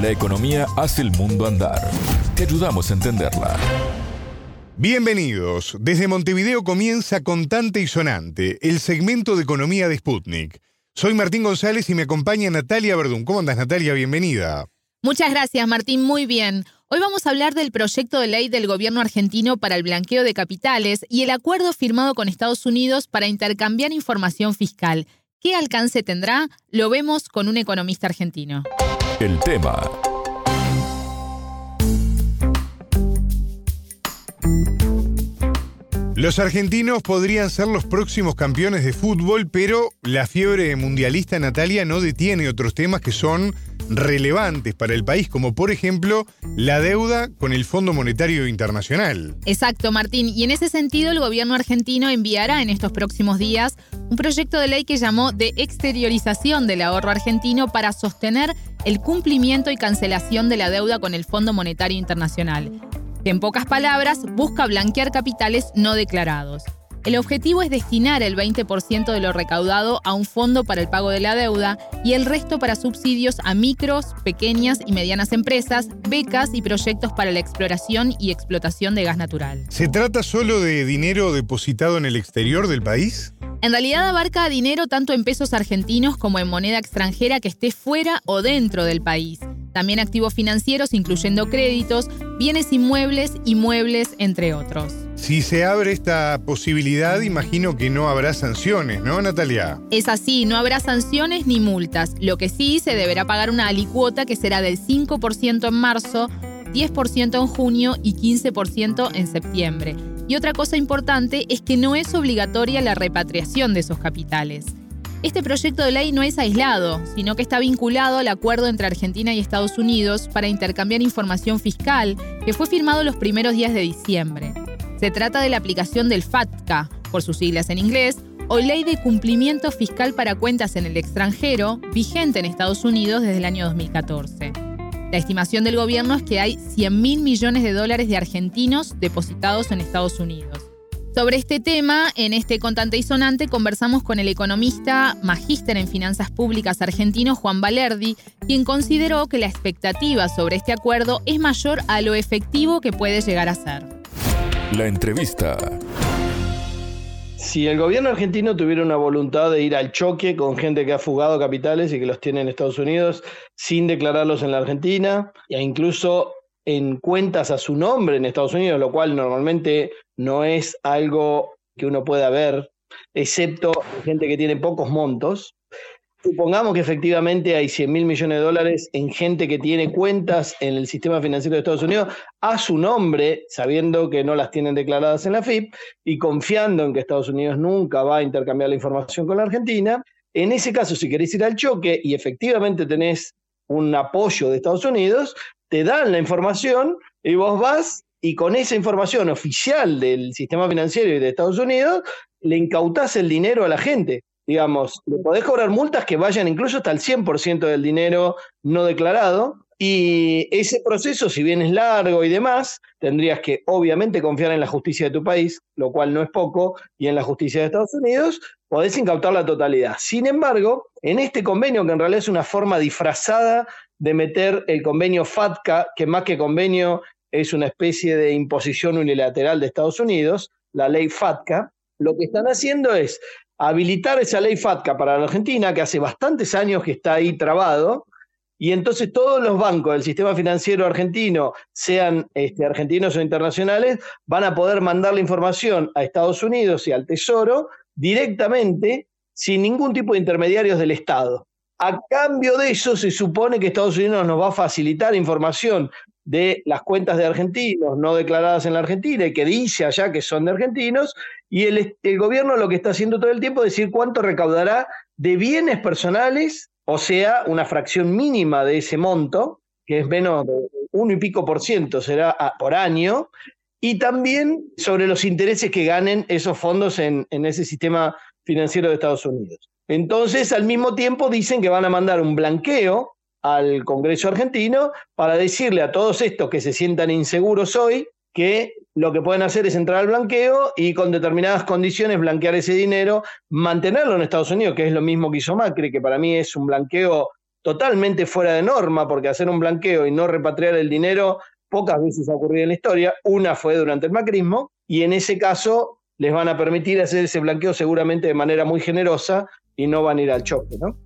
La economía hace el mundo andar. Te ayudamos a entenderla. Bienvenidos. Desde Montevideo comienza Contante y Sonante, el segmento de economía de Sputnik. Soy Martín González y me acompaña Natalia Verdún. ¿Cómo andas, Natalia? Bienvenida. Muchas gracias, Martín. Muy bien. Hoy vamos a hablar del proyecto de ley del gobierno argentino para el blanqueo de capitales y el acuerdo firmado con Estados Unidos para intercambiar información fiscal. ¿Qué alcance tendrá? Lo vemos con un economista argentino. El tema. Los argentinos podrían ser los próximos campeones de fútbol, pero la fiebre mundialista Natalia no detiene otros temas que son relevantes para el país, como por ejemplo la deuda con el Fondo Monetario Internacional. Exacto, Martín. Y en ese sentido, el gobierno argentino enviará en estos próximos días un proyecto de ley que llamó de exteriorización del ahorro argentino para sostener el cumplimiento y cancelación de la deuda con el Fondo Monetario Internacional que en pocas palabras busca blanquear capitales no declarados. El objetivo es destinar el 20% de lo recaudado a un fondo para el pago de la deuda y el resto para subsidios a micros, pequeñas y medianas empresas, becas y proyectos para la exploración y explotación de gas natural. ¿Se trata solo de dinero depositado en el exterior del país? En realidad abarca dinero tanto en pesos argentinos como en moneda extranjera que esté fuera o dentro del país también activos financieros incluyendo créditos, bienes inmuebles y muebles, entre otros. Si se abre esta posibilidad, imagino que no habrá sanciones, ¿no, Natalia? Es así, no habrá sanciones ni multas. Lo que sí se deberá pagar una alicuota que será del 5% en marzo, 10% en junio y 15% en septiembre. Y otra cosa importante es que no es obligatoria la repatriación de esos capitales. Este proyecto de ley no es aislado, sino que está vinculado al acuerdo entre Argentina y Estados Unidos para intercambiar información fiscal, que fue firmado los primeros días de diciembre. Se trata de la aplicación del FATCA, por sus siglas en inglés, o Ley de Cumplimiento Fiscal para Cuentas en el Extranjero, vigente en Estados Unidos desde el año 2014. La estimación del gobierno es que hay 100 mil millones de dólares de argentinos depositados en Estados Unidos. Sobre este tema, en este contante y sonante, conversamos con el economista magíster en finanzas públicas argentino Juan Valerdi, quien consideró que la expectativa sobre este acuerdo es mayor a lo efectivo que puede llegar a ser. La entrevista. Si el gobierno argentino tuviera una voluntad de ir al choque con gente que ha fugado capitales y que los tiene en Estados Unidos sin declararlos en la Argentina, e incluso en cuentas a su nombre en Estados Unidos, lo cual normalmente no es algo que uno pueda ver, excepto gente que tiene pocos montos. Supongamos que efectivamente hay 100 mil millones de dólares en gente que tiene cuentas en el sistema financiero de Estados Unidos a su nombre, sabiendo que no las tienen declaradas en la FIP y confiando en que Estados Unidos nunca va a intercambiar la información con la Argentina. En ese caso, si querés ir al choque y efectivamente tenés un apoyo de Estados Unidos, te dan la información y vos vas y con esa información oficial del sistema financiero y de Estados Unidos, le incautás el dinero a la gente. Digamos, le podés cobrar multas que vayan incluso hasta el 100% del dinero no declarado. Y ese proceso, si bien es largo y demás, tendrías que obviamente confiar en la justicia de tu país, lo cual no es poco, y en la justicia de Estados Unidos, podés incautar la totalidad. Sin embargo, en este convenio, que en realidad es una forma disfrazada de meter el convenio FATCA, que más que convenio es una especie de imposición unilateral de Estados Unidos, la ley FATCA, lo que están haciendo es habilitar esa ley FATCA para la Argentina, que hace bastantes años que está ahí trabado, y entonces todos los bancos del sistema financiero argentino, sean este, argentinos o internacionales, van a poder mandar la información a Estados Unidos y al Tesoro directamente sin ningún tipo de intermediarios del Estado. A cambio de eso, se supone que Estados Unidos nos va a facilitar información de las cuentas de argentinos no declaradas en la Argentina y que dice allá que son de argentinos, y el, el gobierno lo que está haciendo todo el tiempo es decir cuánto recaudará de bienes personales, o sea, una fracción mínima de ese monto, que es menos de uno y pico por ciento será por año, y también sobre los intereses que ganen esos fondos en, en ese sistema financiero de Estados Unidos. Entonces, al mismo tiempo, dicen que van a mandar un blanqueo al Congreso argentino para decirle a todos estos que se sientan inseguros hoy que lo que pueden hacer es entrar al blanqueo y con determinadas condiciones blanquear ese dinero, mantenerlo en Estados Unidos, que es lo mismo que hizo Macri, que para mí es un blanqueo totalmente fuera de norma, porque hacer un blanqueo y no repatriar el dinero pocas veces ha ocurrido en la historia. Una fue durante el macrismo, y en ese caso les van a permitir hacer ese blanqueo seguramente de manera muy generosa y no van a ir al choque, ¿no?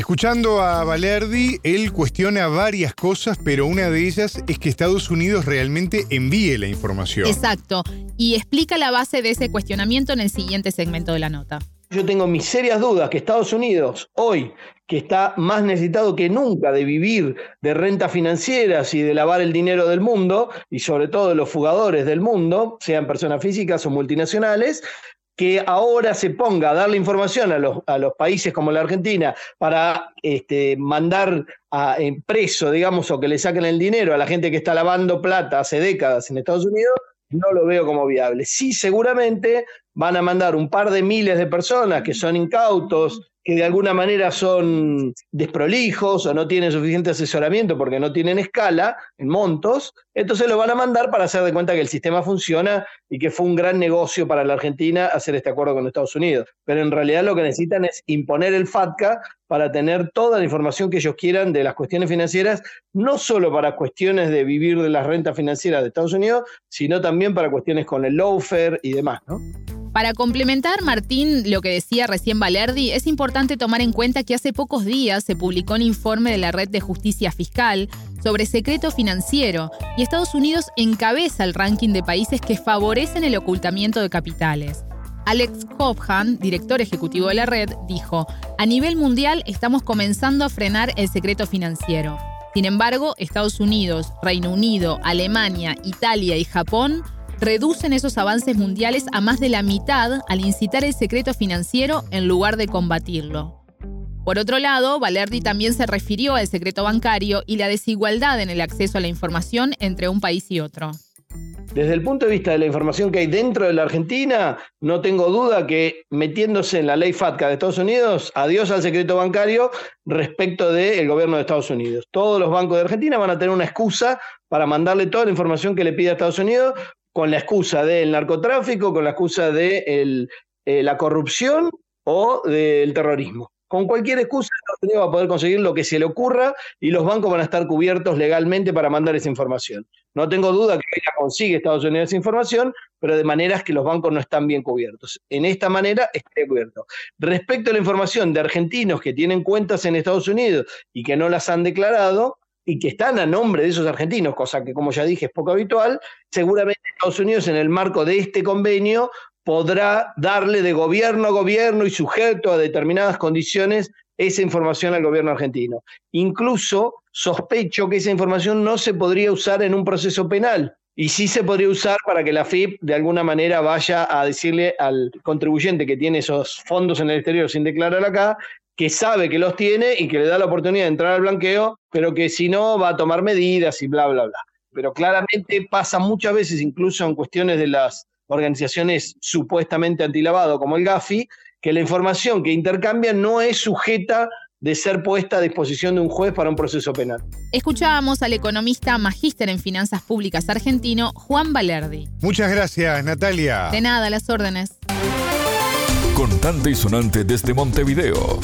Escuchando a Valerdi, él cuestiona varias cosas, pero una de ellas es que Estados Unidos realmente envíe la información. Exacto, y explica la base de ese cuestionamiento en el siguiente segmento de la nota. Yo tengo mis serias dudas que Estados Unidos, hoy, que está más necesitado que nunca de vivir de rentas financieras y de lavar el dinero del mundo, y sobre todo de los fugadores del mundo, sean personas físicas o multinacionales, que ahora se ponga a darle información a los, a los países como la Argentina para este, mandar a, preso, digamos, o que le saquen el dinero a la gente que está lavando plata hace décadas en Estados Unidos, no lo veo como viable. Sí, seguramente van a mandar un par de miles de personas que son incautos, que de alguna manera son desprolijos o no tienen suficiente asesoramiento porque no tienen escala en montos, entonces lo van a mandar para hacer de cuenta que el sistema funciona y que fue un gran negocio para la Argentina hacer este acuerdo con Estados Unidos. Pero en realidad lo que necesitan es imponer el FATCA para tener toda la información que ellos quieran de las cuestiones financieras, no solo para cuestiones de vivir de las rentas financieras de Estados Unidos, sino también para cuestiones con el lawfare y demás, ¿no? Para complementar, Martín, lo que decía recién Valerdi, es importante tomar en cuenta que hace pocos días se publicó un informe de la Red de Justicia Fiscal sobre secreto financiero y Estados Unidos encabeza el ranking de países que favorecen el ocultamiento de capitales. Alex Hobhan, director ejecutivo de la red, dijo, a nivel mundial estamos comenzando a frenar el secreto financiero. Sin embargo, Estados Unidos, Reino Unido, Alemania, Italia y Japón reducen esos avances mundiales a más de la mitad al incitar el secreto financiero en lugar de combatirlo. Por otro lado, Valerdi también se refirió al secreto bancario y la desigualdad en el acceso a la información entre un país y otro. Desde el punto de vista de la información que hay dentro de la Argentina, no tengo duda que metiéndose en la ley FATCA de Estados Unidos, adiós al secreto bancario respecto del gobierno de Estados Unidos. Todos los bancos de Argentina van a tener una excusa para mandarle toda la información que le pide a Estados Unidos con la excusa del narcotráfico, con la excusa de eh, la corrupción o del terrorismo. Con cualquier excusa, Estados Unidos va a poder conseguir lo que se le ocurra y los bancos van a estar cubiertos legalmente para mandar esa información. No tengo duda que ella consigue Estados Unidos esa información, pero de maneras que los bancos no están bien cubiertos. En esta manera estaría cubierto. Respecto a la información de argentinos que tienen cuentas en Estados Unidos y que no las han declarado, y que están a nombre de esos argentinos, cosa que como ya dije es poco habitual, seguramente Estados Unidos en el marco de este convenio podrá darle de gobierno a gobierno y sujeto a determinadas condiciones esa información al gobierno argentino. Incluso sospecho que esa información no se podría usar en un proceso penal y sí se podría usar para que la FIP de alguna manera vaya a decirle al contribuyente que tiene esos fondos en el exterior sin declarar acá que sabe que los tiene y que le da la oportunidad de entrar al blanqueo, pero que si no va a tomar medidas y bla, bla, bla. Pero claramente pasa muchas veces, incluso en cuestiones de las organizaciones supuestamente antilavado como el GAFI, que la información que intercambian no es sujeta de ser puesta a disposición de un juez para un proceso penal. Escuchábamos al economista magíster en finanzas públicas argentino Juan Valerdi. Muchas gracias, Natalia. De nada, las órdenes. Contante y sonante desde Montevideo.